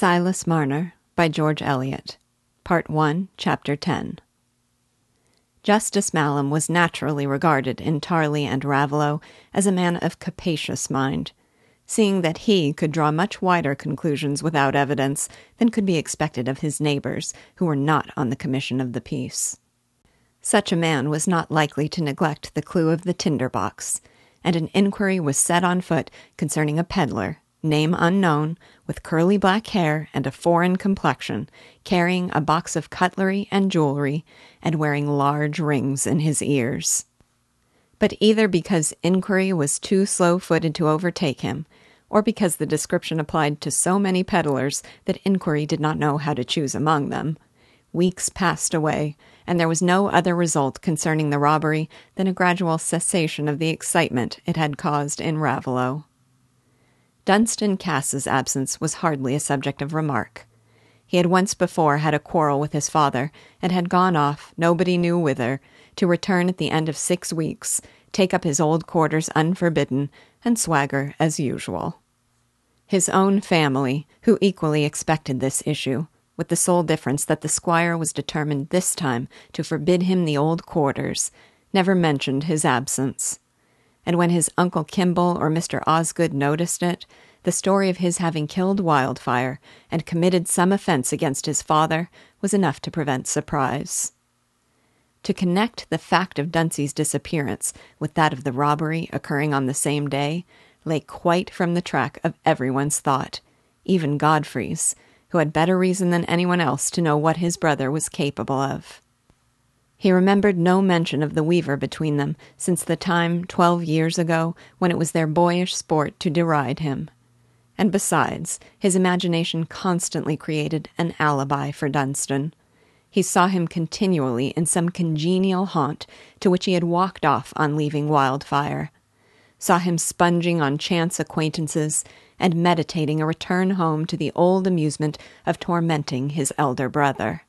Silas Marner by George Eliot. Part 1, Chapter 10. Justice Malam was naturally regarded in Tarley and Raveloe as a man of capacious mind, seeing that he could draw much wider conclusions without evidence than could be expected of his neighbors who were not on the commission of the peace. Such a man was not likely to neglect the clue of the tinder box, and an inquiry was set on foot concerning a peddler name unknown, with curly black hair and a foreign complexion, carrying a box of cutlery and jewelry, and wearing large rings in his ears. But either because inquiry was too slow footed to overtake him, or because the description applied to so many peddlers that inquiry did not know how to choose among them, weeks passed away, and there was no other result concerning the robbery than a gradual cessation of the excitement it had caused in Raveloe. Dunstan Cass's absence was hardly a subject of remark. He had once before had a quarrel with his father, and had gone off, nobody knew whither, to return at the end of six weeks, take up his old quarters unforbidden, and swagger as usual. His own family, who equally expected this issue, with the sole difference that the squire was determined this time to forbid him the old quarters, never mentioned his absence and when his Uncle Kimball or Mr. Osgood noticed it, the story of his having killed Wildfire and committed some offense against his father was enough to prevent surprise. To connect the fact of Dunsey's disappearance with that of the robbery occurring on the same day lay quite from the track of everyone's thought, even Godfrey's, who had better reason than anyone else to know what his brother was capable of. He remembered no mention of the weaver between them since the time, twelve years ago, when it was their boyish sport to deride him. And besides, his imagination constantly created an alibi for Dunstan. He saw him continually in some congenial haunt to which he had walked off on leaving Wildfire, saw him sponging on chance acquaintances and meditating a return home to the old amusement of tormenting his elder brother.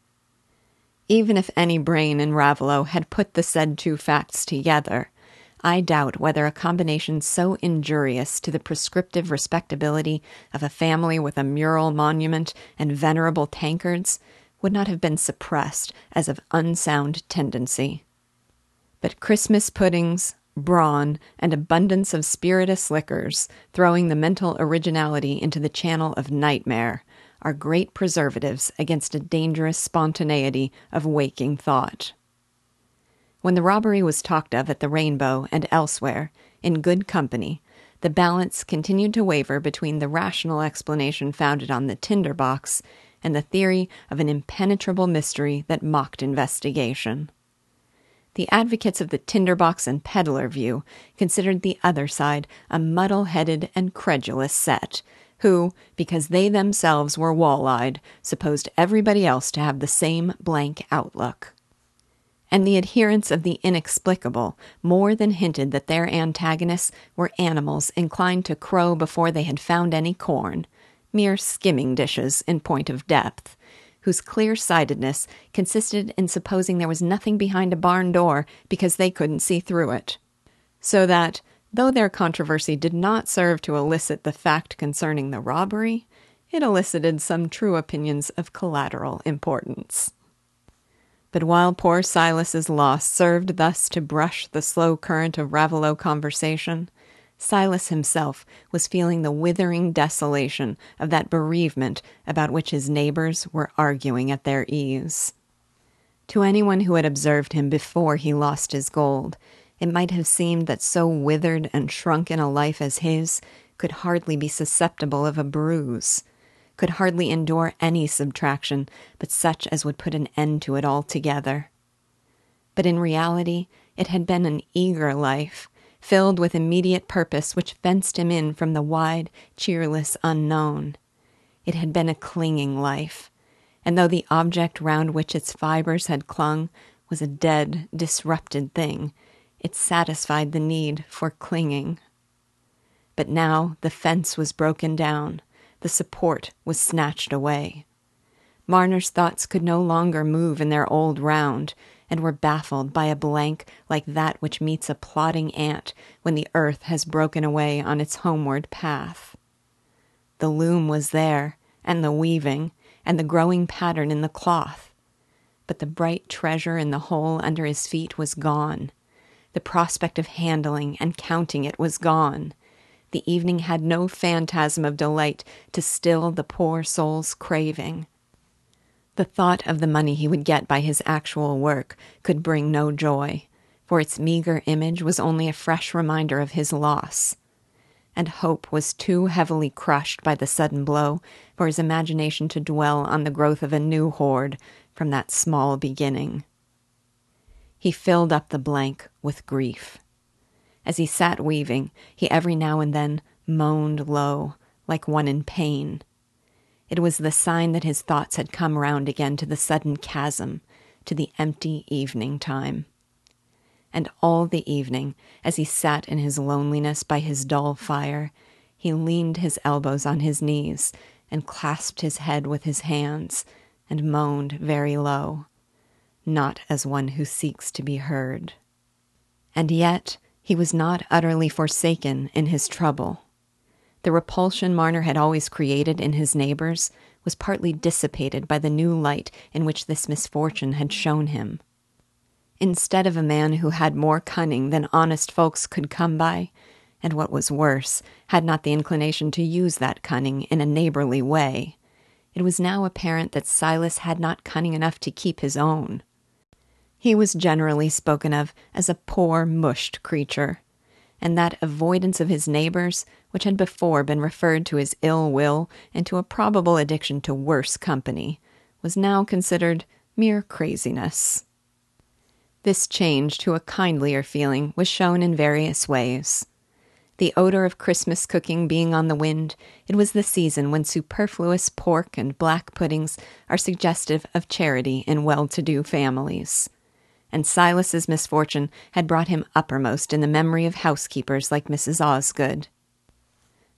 Even if any brain in Raveloe had put the said two facts together, I doubt whether a combination so injurious to the prescriptive respectability of a family with a mural monument and venerable tankards would not have been suppressed as of unsound tendency. But Christmas puddings, brawn, and abundance of spirituous liquors, throwing the mental originality into the channel of nightmare, are great preservatives against a dangerous spontaneity of waking thought. When the robbery was talked of at the Rainbow and elsewhere, in good company, the balance continued to waver between the rational explanation founded on the tinder box and the theory of an impenetrable mystery that mocked investigation. The advocates of the tinderbox and peddler view considered the other side a muddle headed and credulous set who, because they themselves were wall eyed, supposed everybody else to have the same blank outlook. And the adherents of the inexplicable more than hinted that their antagonists were animals inclined to crow before they had found any corn, mere skimming dishes in point of depth, whose clear sightedness consisted in supposing there was nothing behind a barn door because they couldn't see through it. So that, Though their controversy did not serve to elicit the fact concerning the robbery, it elicited some true opinions of collateral importance. But while poor Silas's loss served thus to brush the slow current of Raveloe conversation, Silas himself was feeling the withering desolation of that bereavement about which his neighbors were arguing at their ease. To anyone who had observed him before he lost his gold, it might have seemed that so withered and shrunken a life as his could hardly be susceptible of a bruise, could hardly endure any subtraction but such as would put an end to it altogether. But in reality, it had been an eager life, filled with immediate purpose which fenced him in from the wide, cheerless unknown. It had been a clinging life, and though the object round which its fibers had clung was a dead, disrupted thing, it satisfied the need for clinging. But now the fence was broken down, the support was snatched away. Marner's thoughts could no longer move in their old round, and were baffled by a blank like that which meets a plodding ant when the earth has broken away on its homeward path. The loom was there, and the weaving, and the growing pattern in the cloth. But the bright treasure in the hole under his feet was gone. The prospect of handling and counting it was gone. The evening had no phantasm of delight to still the poor soul's craving. The thought of the money he would get by his actual work could bring no joy, for its meager image was only a fresh reminder of his loss. And hope was too heavily crushed by the sudden blow for his imagination to dwell on the growth of a new hoard from that small beginning. He filled up the blank with grief. As he sat weaving, he every now and then moaned low, like one in pain. It was the sign that his thoughts had come round again to the sudden chasm, to the empty evening time. And all the evening, as he sat in his loneliness by his dull fire, he leaned his elbows on his knees and clasped his head with his hands and moaned very low, not as one who seeks to be heard. And yet, he was not utterly forsaken in his trouble. The repulsion Marner had always created in his neighbors was partly dissipated by the new light in which this misfortune had shown him. Instead of a man who had more cunning than honest folks could come by, and what was worse, had not the inclination to use that cunning in a neighborly way, it was now apparent that Silas had not cunning enough to keep his own. He was generally spoken of as a poor, mushed creature, and that avoidance of his neighbors, which had before been referred to his ill will and to a probable addiction to worse company, was now considered mere craziness. This change to a kindlier feeling was shown in various ways. The odor of Christmas cooking being on the wind, it was the season when superfluous pork and black puddings are suggestive of charity in well to do families and Silas's misfortune had brought him uppermost in the memory of housekeepers like Mrs. Osgood.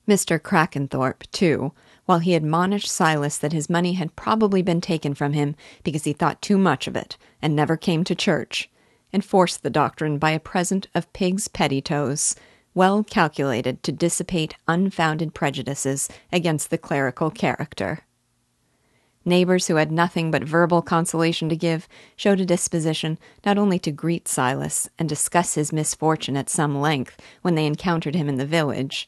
Mr. Crackenthorpe, too, while he admonished Silas that his money had probably been taken from him because he thought too much of it and never came to church, enforced the doctrine by a present of pig's pettitoes, well calculated to dissipate unfounded prejudices against the clerical character. Neighbors who had nothing but verbal consolation to give showed a disposition not only to greet Silas and discuss his misfortune at some length when they encountered him in the village,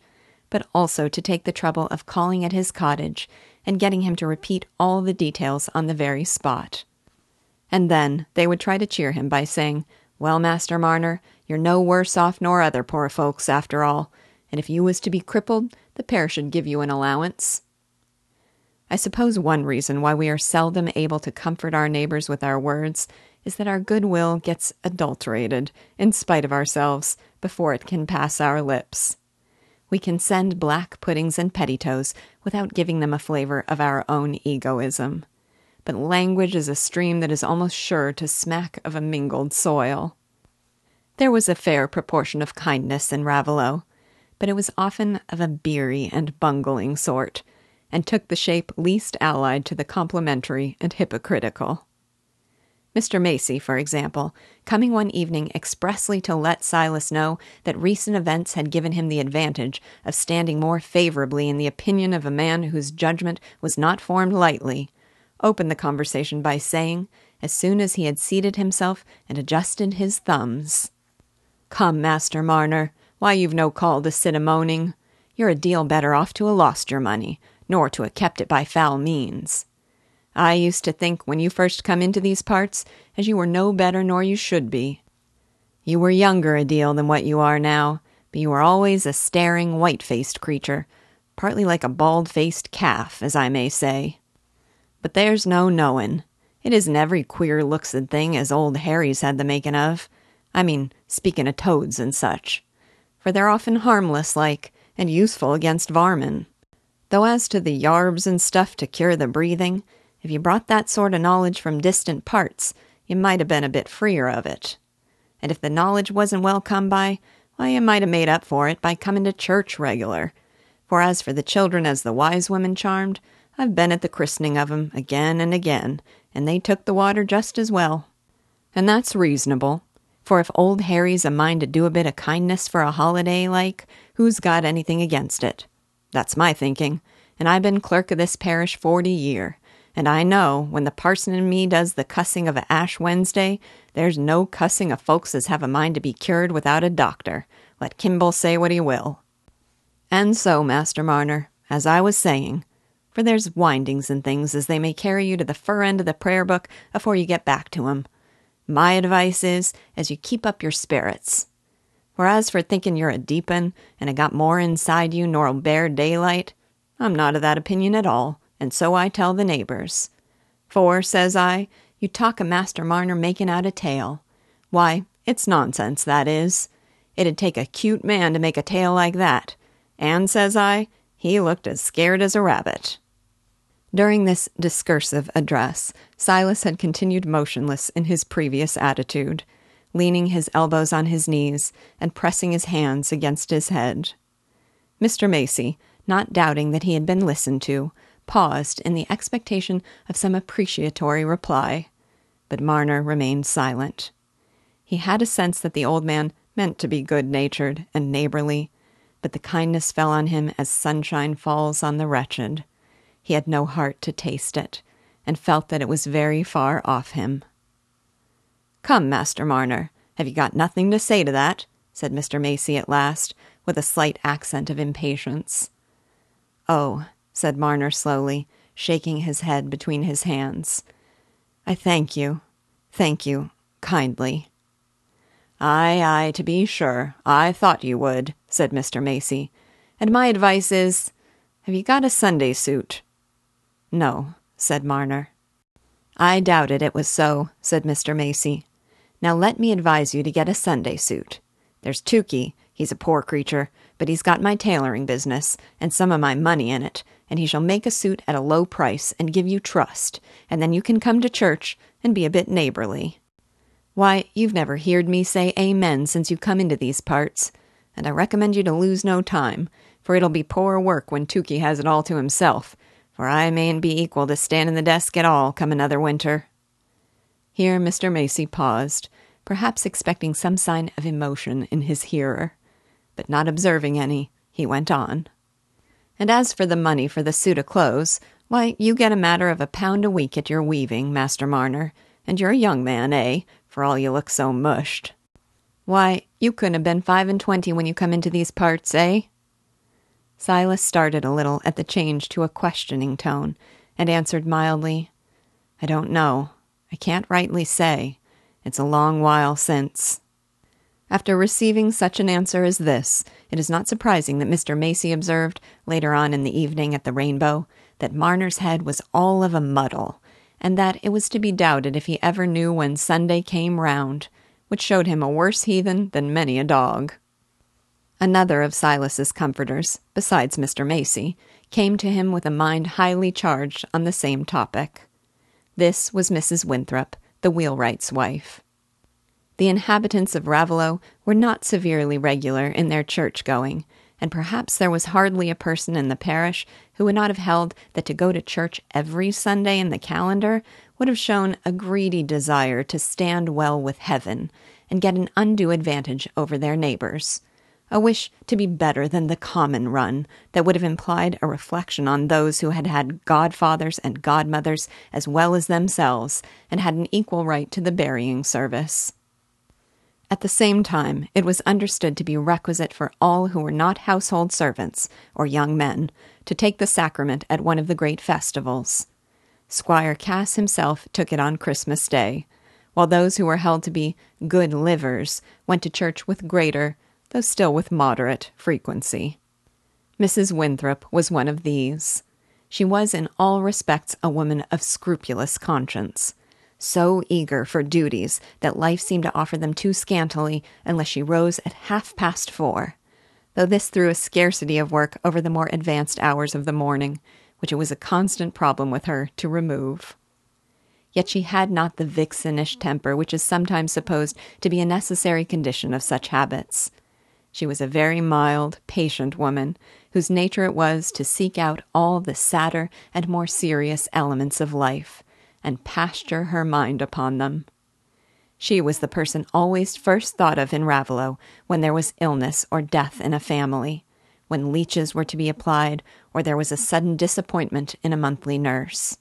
but also to take the trouble of calling at his cottage and getting him to repeat all the details on the very spot. And then they would try to cheer him by saying, Well, Master Marner, you're no worse off nor other poor folks after all, and if you was to be crippled, the parish should give you an allowance. I suppose one reason why we are seldom able to comfort our neighbors with our words is that our goodwill gets adulterated, in spite of ourselves, before it can pass our lips. We can send black puddings and pettitoes without giving them a flavor of our own egoism. But language is a stream that is almost sure to smack of a mingled soil. There was a fair proportion of kindness in Raveloe, but it was often of a beery and bungling sort and took the shape least allied to the complimentary and hypocritical. Mr. Macy, for example, coming one evening expressly to let Silas know that recent events had given him the advantage of standing more favorably in the opinion of a man whose judgment was not formed lightly, opened the conversation by saying, as soon as he had seated himself and adjusted his thumbs, Come, Master Marner, why you've no call to sit a moaning. You're a deal better off to a lost your money, nor to have kept it by foul means. I used to think when you first come into these parts as you were no better nor you should be. You were younger a deal than what you are now, but you were always a staring, white faced creature, partly like a bald faced calf, as I may say. But there's no knowin'. It isn't every queer looksed thing as old Harry's had the makin' of. I mean, speakin' o' toads and such. For they're often harmless like, and useful against varmin. Though as to the yarbs and stuff to cure the breathing, if you brought that sort of knowledge from distant parts, you might have been a bit freer of it. And if the knowledge wasn't well come by, why, you might have made up for it by coming to church regular. For as for the children as the wise women charmed, I've been at the christening of 'em again and again, and they took the water just as well. And that's reasonable, for if old Harry's a mind to do a bit of kindness for a holiday, like, who's got anything against it? That's my thinking, and I've been clerk of this parish forty year, and I know when the parson and me does the cussing of a Ash Wednesday, there's no cussing of folks as have a mind to be cured without a doctor, let Kimball say what he will. And so, Master Marner, as I was saying, for there's windings and things as they may carry you to the fur end of the prayer book afore you get back to 'em. My advice is as you keep up your spirits. Whereas for thinking you're a deep un and a got more inside you nor'll bear daylight, I'm not of that opinion at all, and so I tell the neighbors. For, says I, you talk of Master Marner making out a tale. Why, it's nonsense, that is. It'd take a cute man to make a tale like that. And, says I, he looked as scared as a rabbit. During this discursive address, Silas had continued motionless in his previous attitude, leaning his elbows on his knees and pressing his hands against his head. Mr. Macy, not doubting that he had been listened to, paused in the expectation of some appreciatory reply, but Marner remained silent. He had a sense that the old man meant to be good natured and neighborly, but the kindness fell on him as sunshine falls on the wretched. He had no heart to taste it, and felt that it was very far off him. Come, Master Marner, have you got nothing to say to that? said Mr. Macy at last, with a slight accent of impatience. Oh, said Marner slowly, shaking his head between his hands. I thank you, thank you, kindly. Aye, aye, to be sure. I thought you would, said Mr. Macy. And my advice is have you got a Sunday suit? No, said Marner. I doubted it was so, said Mr. Macy. Now let me advise you to get a Sunday suit. There's Tookey, he's a poor creature, but he's got my tailoring business, and some of my money in it, and he shall make a suit at a low price and give you trust, and then you can come to church and be a bit neighborly. Why, you've never heard me say amen since you come into these parts, and I recommend you to lose no time, for it'll be poor work when Tookey has it all to himself, for I mayn't be equal to stand in the desk at all come another winter. Here Mr. Macy paused, perhaps expecting some sign of emotion in his hearer, but not observing any, he went on. And as for the money for the suit of clothes, why, you get a matter of a pound a week at your weaving, Master Marner, and you're a young man, eh, for all you look so mushed. Why, you couldn't have been five and twenty when you come into these parts, eh? Silas started a little at the change to a questioning tone, and answered mildly, I don't know. I can't rightly say. It's a long while since. After receiving such an answer as this, it is not surprising that Mr. Macy observed, later on in the evening at the Rainbow, that Marner's head was all of a muddle, and that it was to be doubted if he ever knew when Sunday came round, which showed him a worse heathen than many a dog. Another of Silas's comforters, besides Mr. Macy, came to him with a mind highly charged on the same topic. This was Mrs. Winthrop, the wheelwright's wife. The inhabitants of Raveloe were not severely regular in their church going, and perhaps there was hardly a person in the parish who would not have held that to go to church every Sunday in the calendar would have shown a greedy desire to stand well with heaven and get an undue advantage over their neighbors a wish to be better than the common run that would have implied a reflection on those who had had godfathers and godmothers as well as themselves and had an equal right to the burying service. At the same time, it was understood to be requisite for all who were not household servants or young men to take the sacrament at one of the great festivals. Squire Cass himself took it on Christmas Day, while those who were held to be good livers went to church with greater though still with moderate frequency. Mrs. Winthrop was one of these. She was in all respects a woman of scrupulous conscience, so eager for duties that life seemed to offer them too scantily unless she rose at half past four, though this threw a scarcity of work over the more advanced hours of the morning, which it was a constant problem with her to remove. Yet she had not the vixenish temper which is sometimes supposed to be a necessary condition of such habits. She was a very mild, patient woman, whose nature it was to seek out all the sadder and more serious elements of life, and pasture her mind upon them. She was the person always first thought of in Raveloe when there was illness or death in a family, when leeches were to be applied, or there was a sudden disappointment in a monthly nurse.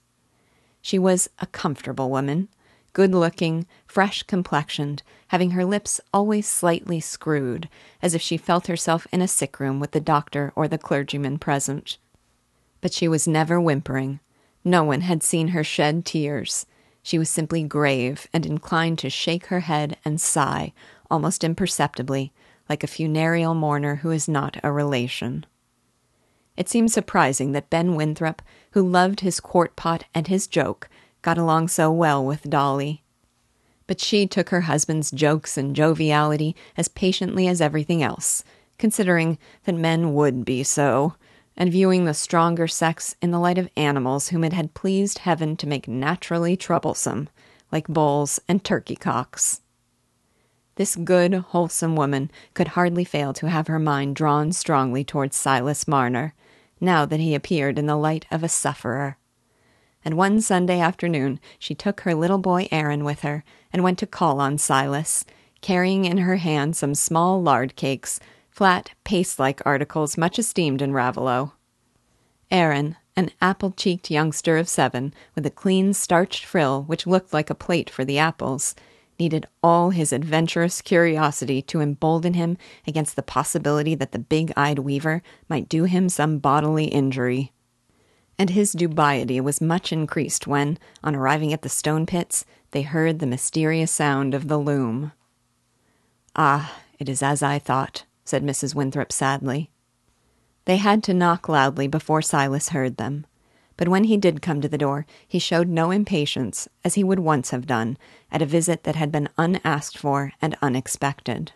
She was a comfortable woman, good looking, fresh complexioned, having her lips always slightly screwed, as if she felt herself in a sick room with the doctor or the clergyman present. But she was never whimpering. No one had seen her shed tears. She was simply grave and inclined to shake her head and sigh, almost imperceptibly, like a funereal mourner who is not a relation. It seems surprising that Ben Winthrop, who loved his quart pot and his joke, got along so well with Dolly. But she took her husband's jokes and joviality as patiently as everything else, considering that men would be so, and viewing the stronger sex in the light of animals whom it had pleased heaven to make naturally troublesome, like bulls and turkey cocks. This good, wholesome woman could hardly fail to have her mind drawn strongly towards Silas Marner, now that he appeared in the light of a sufferer. And one Sunday afternoon she took her little boy Aaron with her and went to call on Silas, carrying in her hand some small lard cakes, flat, paste like articles much esteemed in Raveloe. Aaron, an apple cheeked youngster of seven, with a clean starched frill which looked like a plate for the apples, needed all his adventurous curiosity to embolden him against the possibility that the big eyed weaver might do him some bodily injury. And his dubiety was much increased when, on arriving at the stone pits, they heard the mysterious sound of the loom. Ah, it is as I thought, said Mrs. Winthrop sadly. They had to knock loudly before Silas heard them but when he did come to the door, he showed no impatience, as he would once have done, at a visit that had been unasked for and unexpected.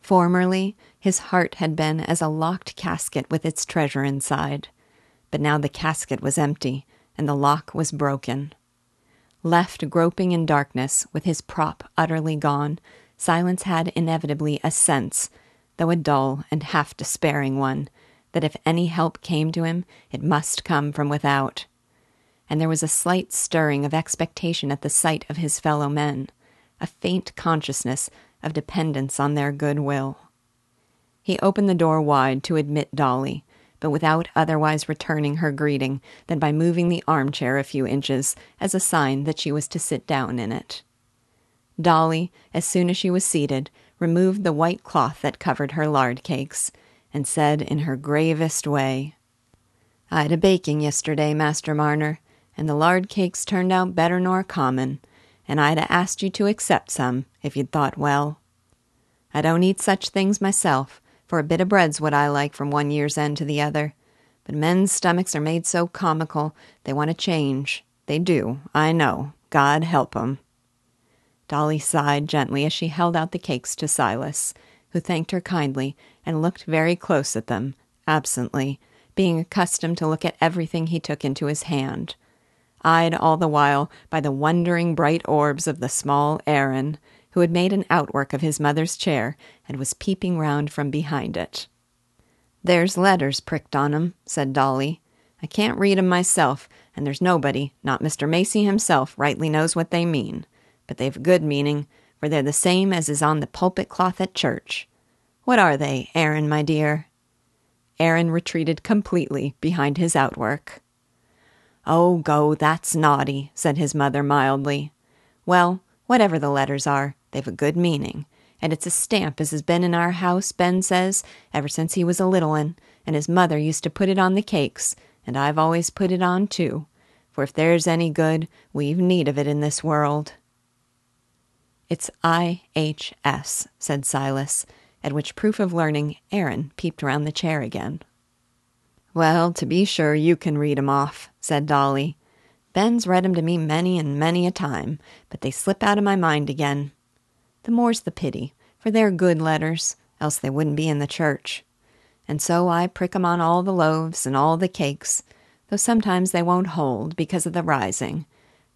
Formerly, his heart had been as a locked casket with its treasure inside, but now the casket was empty, and the lock was broken. Left groping in darkness, with his prop utterly gone, Silas had inevitably a sense, though a dull and half despairing one, that if any help came to him, it must come from without. And there was a slight stirring of expectation at the sight of his fellow men, a faint consciousness of dependence on their good will. He opened the door wide to admit Dolly, but without otherwise returning her greeting than by moving the armchair a few inches as a sign that she was to sit down in it. Dolly, as soon as she was seated, removed the white cloth that covered her lard cakes and said in her gravest way, I'd a baking yesterday, Master Marner, and the lard cakes turned out better nor common, and I'd a asked you to accept some, if you'd thought well. I don't eat such things myself, for a bit of bread's what I like from one year's end to the other. But men's stomachs are made so comical, they want to change. They do, I know. God help 'em. Dolly sighed gently as she held out the cakes to Silas, who thanked her kindly and looked very close at them, absently, being accustomed to look at everything he took into his hand, eyed all the while by the wondering bright orbs of the small Aaron, who had made an outwork of his mother's chair and was peeping round from behind it. There's letters pricked on 'em," said Dolly. I can't read 'em myself, and there's nobody, not Mr. Macy himself, rightly knows what they mean. But they've good meaning, for they're the same as is on the pulpit cloth at church. What are they, Aaron, my dear? Aaron retreated completely behind his outwork. Oh, go, that's naughty, said his mother mildly. Well, whatever the letters are, they've a good meaning, and it's a stamp as has been in our house, Ben says, ever since he was a little un, and his mother used to put it on the cakes, and I've always put it on too, for if there's any good, we've need of it in this world. It's I.H.S., said Silas, at which proof of learning Aaron peeped round the chair again. Well, to be sure, you can read 'em off, said Dolly. Ben's read 'em to me many and many a time, but they slip out of my mind again. The more's the pity, for they're good letters, else they wouldn't be in the church. And so I prick 'em on all the loaves and all the cakes, though sometimes they won't hold because of the rising.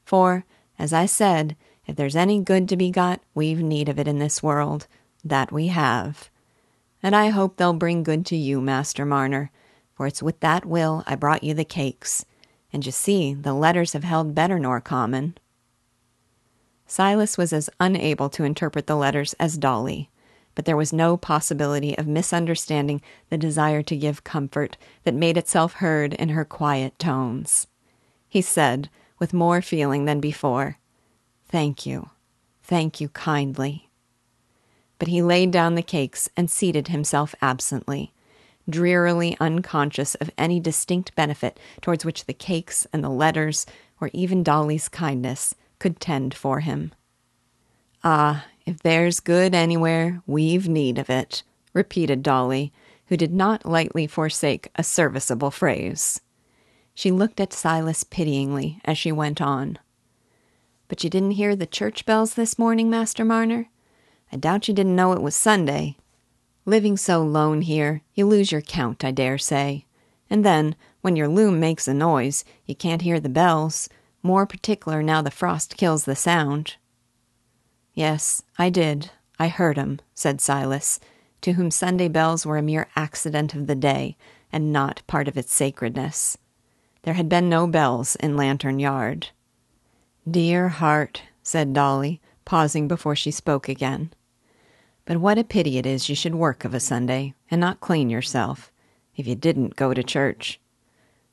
For, as I said, if there's any good to be got, we've need of it in this world. That we have. And I hope they'll bring good to you, Master Marner, for it's with that will I brought you the cakes. And you see, the letters have held better nor common. Silas was as unable to interpret the letters as Dolly, but there was no possibility of misunderstanding the desire to give comfort that made itself heard in her quiet tones. He said, with more feeling than before, Thank you. Thank you kindly. But he laid down the cakes and seated himself absently, drearily unconscious of any distinct benefit towards which the cakes and the letters, or even Dolly's kindness, could tend for him. Ah, if there's good anywhere, we've need of it, repeated Dolly, who did not lightly forsake a serviceable phrase. She looked at Silas pityingly as she went on. But you didn't hear the church bells this morning, Master Marner? I doubt you didn't know it was Sunday. Living so lone here, you lose your count, I dare say. And then, when your loom makes a noise, you can't hear the bells, more particular now the frost kills the sound. Yes, I did. I heard 'em, said Silas, to whom Sunday bells were a mere accident of the day, and not part of its sacredness. There had been no bells in Lantern Yard. Dear heart, said Dolly, pausing before she spoke again. But what a pity it is you should work of a Sunday, and not clean yourself, if you didn't go to church.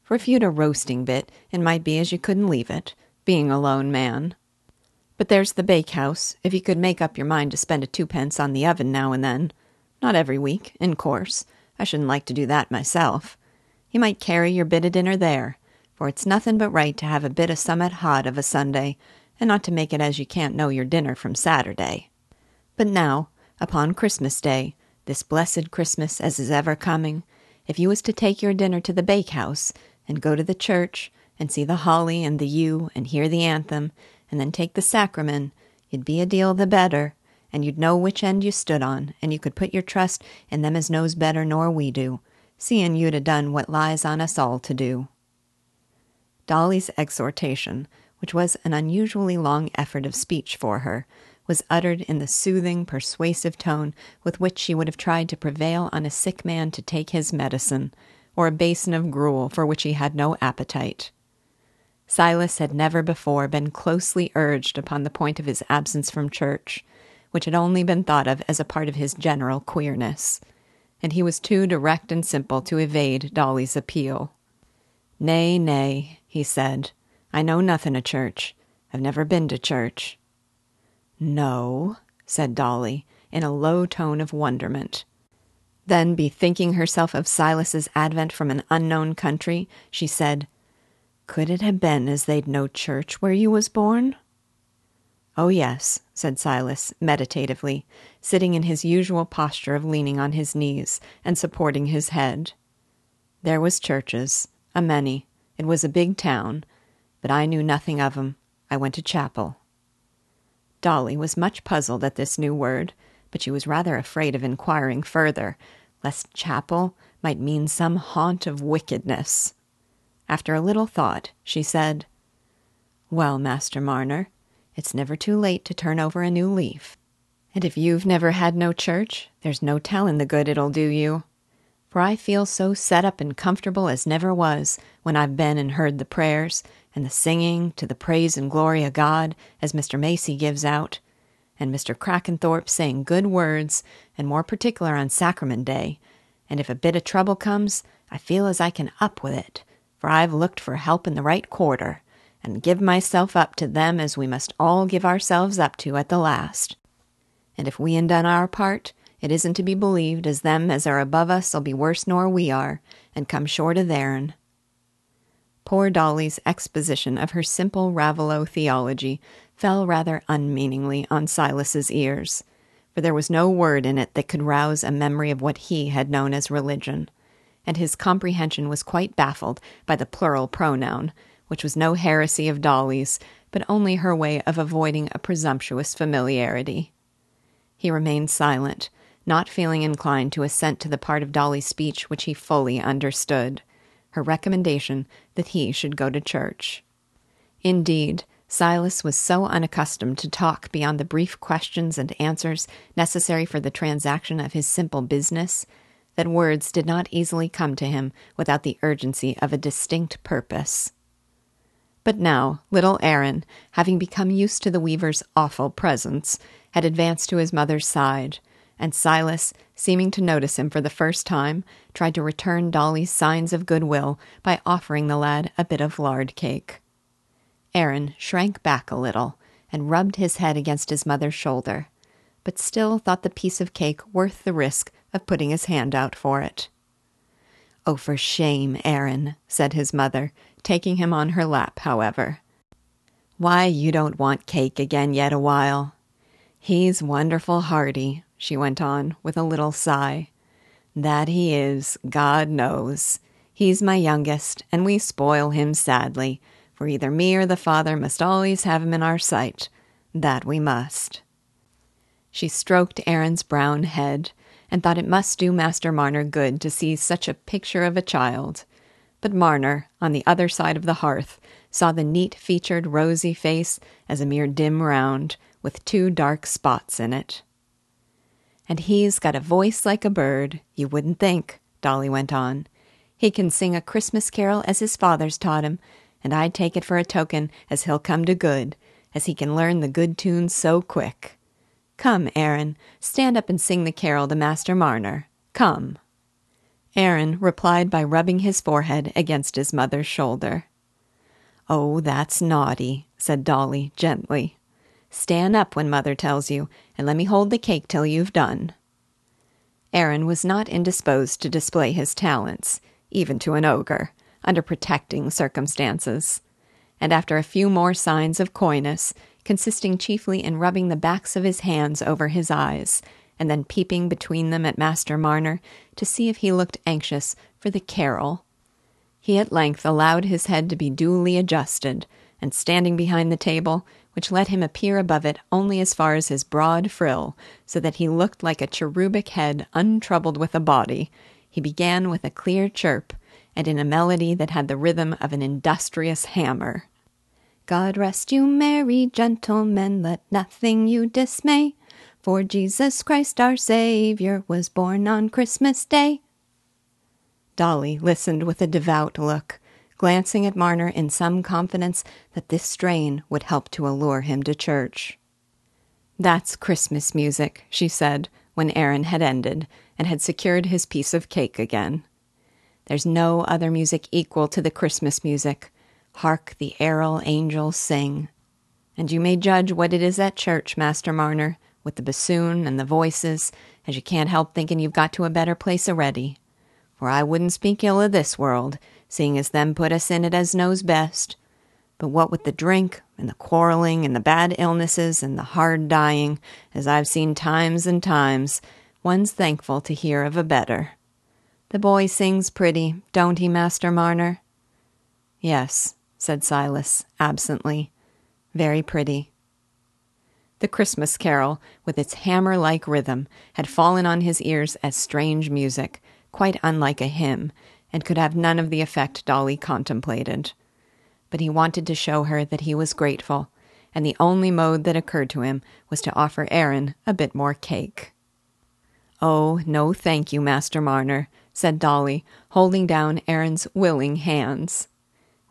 You'd a roasting bit, it might be as you couldn't leave it, being a lone man. But there's the bakehouse, if you could make up your mind to spend a twopence on the oven now and then. Not every week, in course. I shouldn't like to do that myself. You might carry your bit o' dinner there, for it's nothing but right to have a bit o' summat hot of a Sunday, and not to make it as you can't know your dinner from Saturday. But now, upon Christmas Day, this blessed Christmas as is ever coming, if you was to take your dinner to the bakehouse, and go to the church, and see the holly and the yew, and hear the anthem, and then take the sacrament, you'd be a deal the better, and you'd know which end you stood on, and you could put your trust in them as knows better nor we do, seein' you'd a done what lies on us all to do. Dolly's exhortation, which was an unusually long effort of speech for her, was uttered in the soothing, persuasive tone with which she would have tried to prevail on a sick man to take his medicine, or a basin of gruel for which he had no appetite. Silas had never before been closely urged upon the point of his absence from church, which had only been thought of as a part of his general queerness, and he was too direct and simple to evade Dolly's appeal. Nay, nay, he said, I know nothing of church. I've never been to church. No, said Dolly, in a low tone of wonderment. Then, bethinking herself of Silas's advent from an unknown country, she said, could it have been as they'd no church where you was born? Oh, yes, said Silas, meditatively, sitting in his usual posture of leaning on his knees and supporting his head. There was churches, a many. It was a big town, but I knew nothing of 'em. I went to chapel. Dolly was much puzzled at this new word, but she was rather afraid of inquiring further, lest chapel might mean some haunt of wickedness. After a little thought, she said, Well, Master Marner, it's never too late to turn over a new leaf. And if you've never had no church, there's no tellin' the good it'll do you. For I feel so set up and comfortable as never was when I've been and heard the prayers and the singing to the praise and glory o' God as Mr. Macy gives out, and Mr. Crackenthorpe saying good words, and more particular on Sacrament Day. And if a bit of trouble comes, I feel as I can up with it for I've looked for help in the right quarter, and give myself up to them as we must all give ourselves up to at the last. And if we han done our part, it isn't to be believed as them as are above us'll be worse nor we are, and come short o' theirn. Poor Dolly's exposition of her simple Raveloe theology fell rather unmeaningly on Silas's ears, for there was no word in it that could rouse a memory of what he had known as religion and his comprehension was quite baffled by the plural pronoun, which was no heresy of Dolly's, but only her way of avoiding a presumptuous familiarity. He remained silent, not feeling inclined to assent to the part of Dolly's speech which he fully understood her recommendation that he should go to church. Indeed, Silas was so unaccustomed to talk beyond the brief questions and answers necessary for the transaction of his simple business that words did not easily come to him without the urgency of a distinct purpose. But now, little Aaron, having become used to the weaver's awful presence, had advanced to his mother's side, and Silas, seeming to notice him for the first time, tried to return Dolly's signs of goodwill by offering the lad a bit of lard cake. Aaron shrank back a little and rubbed his head against his mother's shoulder, but still thought the piece of cake worth the risk of putting his hand out for it. Oh, for shame, Aaron, said his mother, taking him on her lap, however. Why, you don't want cake again yet awhile. He's wonderful hearty, she went on with a little sigh. That he is, God knows. He's my youngest, and we spoil him sadly, for either me or the father must always have him in our sight. That we must. She stroked Aaron's brown head, and thought it must do Master Marner good to see such a picture of a child. But Marner, on the other side of the hearth, saw the neat featured rosy face as a mere dim round, with two dark spots in it. And he's got a voice like a bird, you wouldn't think, Dolly went on. He can sing a Christmas carol as his father's taught him, and I take it for a token as he'll come to good, as he can learn the good tunes so quick. Come, Aaron, stand up and sing the carol to Master Marner. Come. Aaron replied by rubbing his forehead against his mother's shoulder. Oh, that's naughty, said Dolly gently. Stand up when mother tells you, and let me hold the cake till you've done. Aaron was not indisposed to display his talents, even to an ogre, under protecting circumstances. And after a few more signs of coyness, consisting chiefly in rubbing the backs of his hands over his eyes, and then peeping between them at Master Marner to see if he looked anxious for the carol, he at length allowed his head to be duly adjusted, and standing behind the table, which let him appear above it only as far as his broad frill, so that he looked like a cherubic head untroubled with a body, he began with a clear chirp, and in a melody that had the rhythm of an industrious hammer. God rest you, merry gentlemen, let nothing you dismay, for Jesus Christ our Saviour was born on Christmas Day. Dolly listened with a devout look glancing at Marner in some confidence that this strain would help to allure him to church. That's Christmas music, she said, when Aaron had ended and had secured his piece of cake again. There's no other music equal to the Christmas music. Hark the errol angels sing. And you may judge what it is at church, Master Marner, with the bassoon and the voices, as you can't help thinking you've got to a better place already. For I wouldn't speak ill of this world, seeing as them put us in it as knows best. But what with the drink and the quarreling and the bad illnesses and the hard dying, as I've seen times and times, one's thankful to hear of a better. The boy sings pretty, don't he, Master Marner? Yes, said Silas, absently. Very pretty. The Christmas carol, with its hammer like rhythm, had fallen on his ears as strange music, quite unlike a hymn, and could have none of the effect Dolly contemplated. But he wanted to show her that he was grateful, and the only mode that occurred to him was to offer Aaron a bit more cake. Oh, no, thank you, Master Marner, said Dolly, holding down Aaron's willing hands.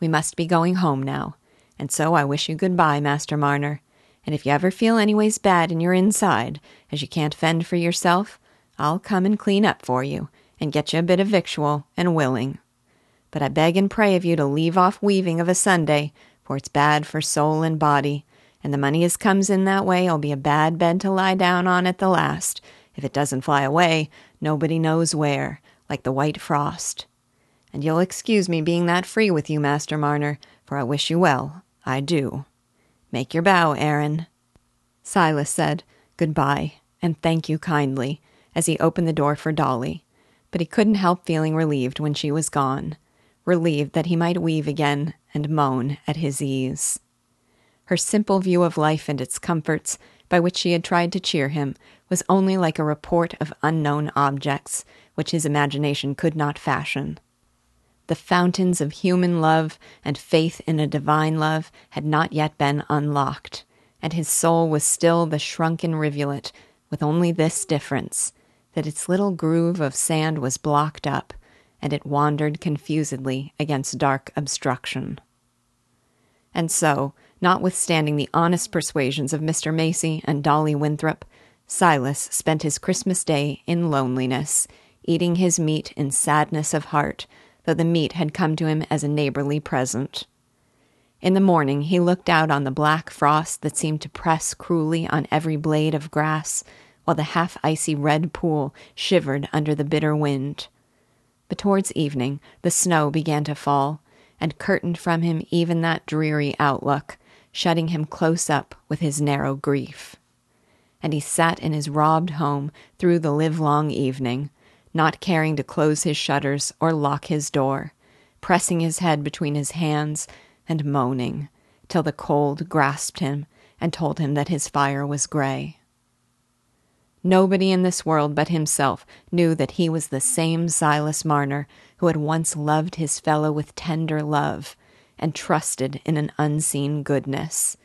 We must be going home now, and so I wish you good bye, Master Marner. And if you ever feel anyways bad in your inside, as you can't fend for yourself, I'll come and clean up for you, and get you a bit of victual and willing. But I beg and pray of you to leave off weaving of a Sunday, for it's bad for soul and body, and the money as comes in that way'll be a bad bed to lie down on at the last. If it doesn't fly away, nobody knows where, like the white frost. And you'll excuse me being that free with you, Master Marner, for I wish you well. I do. Make your bow, Aaron. Silas said, Goodbye, and thank you kindly, as he opened the door for Dolly but he couldn't help feeling relieved when she was gone, relieved that he might weave again and moan at his ease. Her simple view of life and its comforts, by which she had tried to cheer him, was only like a report of unknown objects, which his imagination could not fashion. The fountains of human love and faith in a divine love had not yet been unlocked, and his soul was still the shrunken rivulet, with only this difference that its little groove of sand was blocked up, and it wandered confusedly against dark obstruction. And so, notwithstanding the honest persuasions of Mr. Macy and Dolly Winthrop, Silas spent his Christmas day in loneliness, eating his meat in sadness of heart, though the meat had come to him as a neighborly present. In the morning he looked out on the black frost that seemed to press cruelly on every blade of grass, while the half icy red pool shivered under the bitter wind. But towards evening the snow began to fall, and curtained from him even that dreary outlook, shutting him close up with his narrow grief. And he sat in his robbed home through the livelong evening, not caring to close his shutters or lock his door, pressing his head between his hands and moaning, till the cold grasped him and told him that his fire was gray. Nobody in this world but himself knew that he was the same Silas Marner who had once loved his fellow with tender love and trusted in an unseen goodness.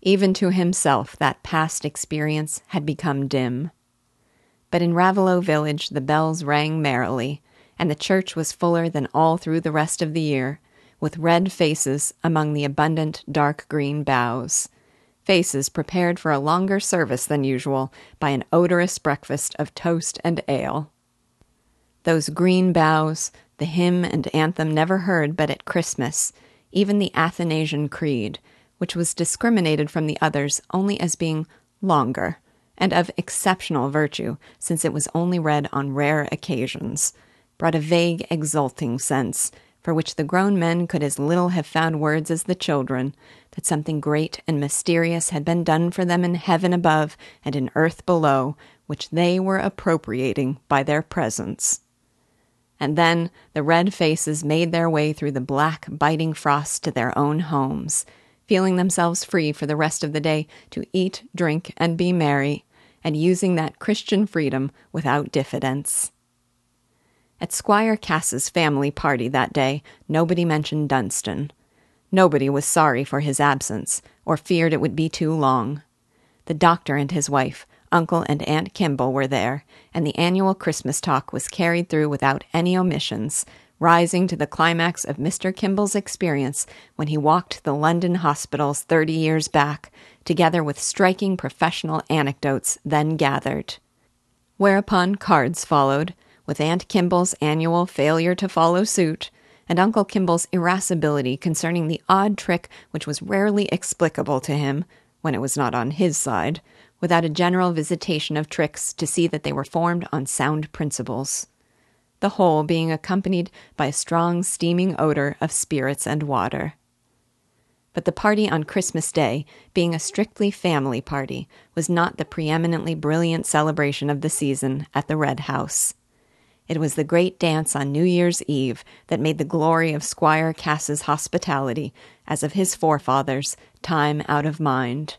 Even to himself, that past experience had become dim. But in Raveloe village, the bells rang merrily, and the church was fuller than all through the rest of the year, with red faces among the abundant dark green boughs faces prepared for a longer service than usual by an odorous breakfast of toast and ale. Those green boughs, the hymn and anthem never heard but at Christmas, even the Athanasian Creed, which was discriminated from the others only as being longer and of exceptional virtue, since it was only read on rare occasions, brought a vague, exulting sense, for which the grown men could as little have found words as the children, that something great and mysterious had been done for them in heaven above and in earth below, which they were appropriating by their presence. And then the red faces made their way through the black, biting frost to their own homes, feeling themselves free for the rest of the day to eat, drink, and be merry, and using that Christian freedom without diffidence. At Squire Cass's family party that day, nobody mentioned Dunstan Nobody was sorry for his absence, or feared it would be too long. The doctor and his wife, Uncle and Aunt Kimball, were there, and the annual Christmas talk was carried through without any omissions, rising to the climax of Mr. Kimball's experience when he walked the London hospitals thirty years back, together with striking professional anecdotes then gathered. Whereupon cards followed, with Aunt Kimball's annual failure to follow suit, and Uncle Kimball's irascibility concerning the odd trick which was rarely explicable to him, when it was not on his side, without a general visitation of tricks to see that they were formed on sound principles. The whole being accompanied by a strong steaming odor of spirits and water. But the party on Christmas Day, being a strictly family party, was not the preeminently brilliant celebration of the season at the Red House. It was the great dance on New Year's Eve that made the glory of Squire Cass's hospitality, as of his forefathers, time out of mind.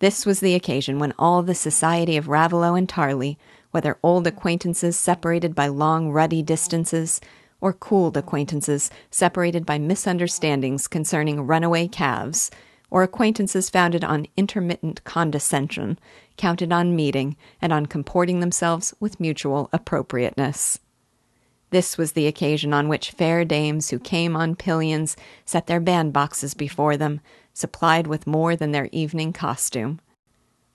This was the occasion when all the society of Raveloe and Tarley, whether old acquaintances separated by long ruddy distances, or cooled acquaintances separated by misunderstandings concerning runaway calves, or acquaintances founded on intermittent condescension, counted on meeting and on comporting themselves with mutual appropriateness. This was the occasion on which fair dames who came on pillions set their bandboxes before them, supplied with more than their evening costume.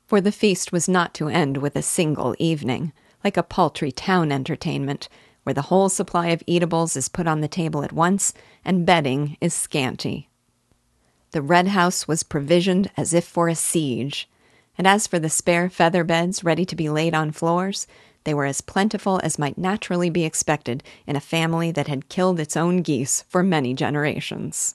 For the feast was not to end with a single evening, like a paltry town entertainment, where the whole supply of eatables is put on the table at once and bedding is scanty. The Red House was provisioned as if for a siege, and as for the spare feather beds ready to be laid on floors, they were as plentiful as might naturally be expected in a family that had killed its own geese for many generations.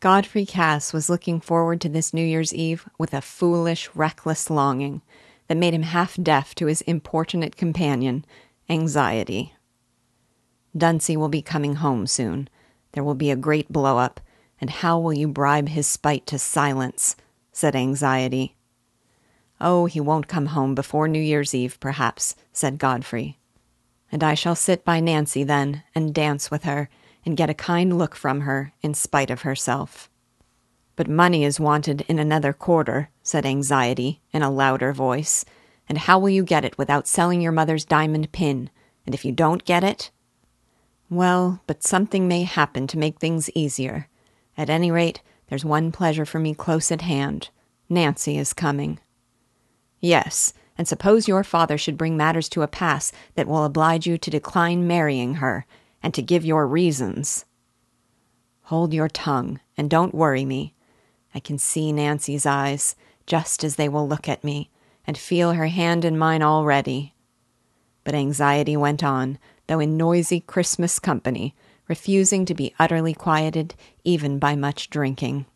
Godfrey Cass was looking forward to this New Year's Eve with a foolish, reckless longing that made him half deaf to his importunate companion, anxiety. Dunsey will be coming home soon. There will be a great blow up, and how will you bribe his spite to silence? said Anxiety. Oh, he won't come home before New Year's Eve, perhaps, said Godfrey. And I shall sit by Nancy then, and dance with her, and get a kind look from her, in spite of herself. But money is wanted in another quarter, said Anxiety, in a louder voice. And how will you get it without selling your mother's diamond pin? And if you don't get it? Well, but something may happen to make things easier. At any rate, there's one pleasure for me close at hand. Nancy is coming. Yes, and suppose your father should bring matters to a pass that will oblige you to decline marrying her, and to give your reasons. Hold your tongue, and don't worry me. I can see Nancy's eyes, just as they will look at me, and feel her hand in mine already. But anxiety went on, though in noisy Christmas company, refusing to be utterly quieted even by much drinking.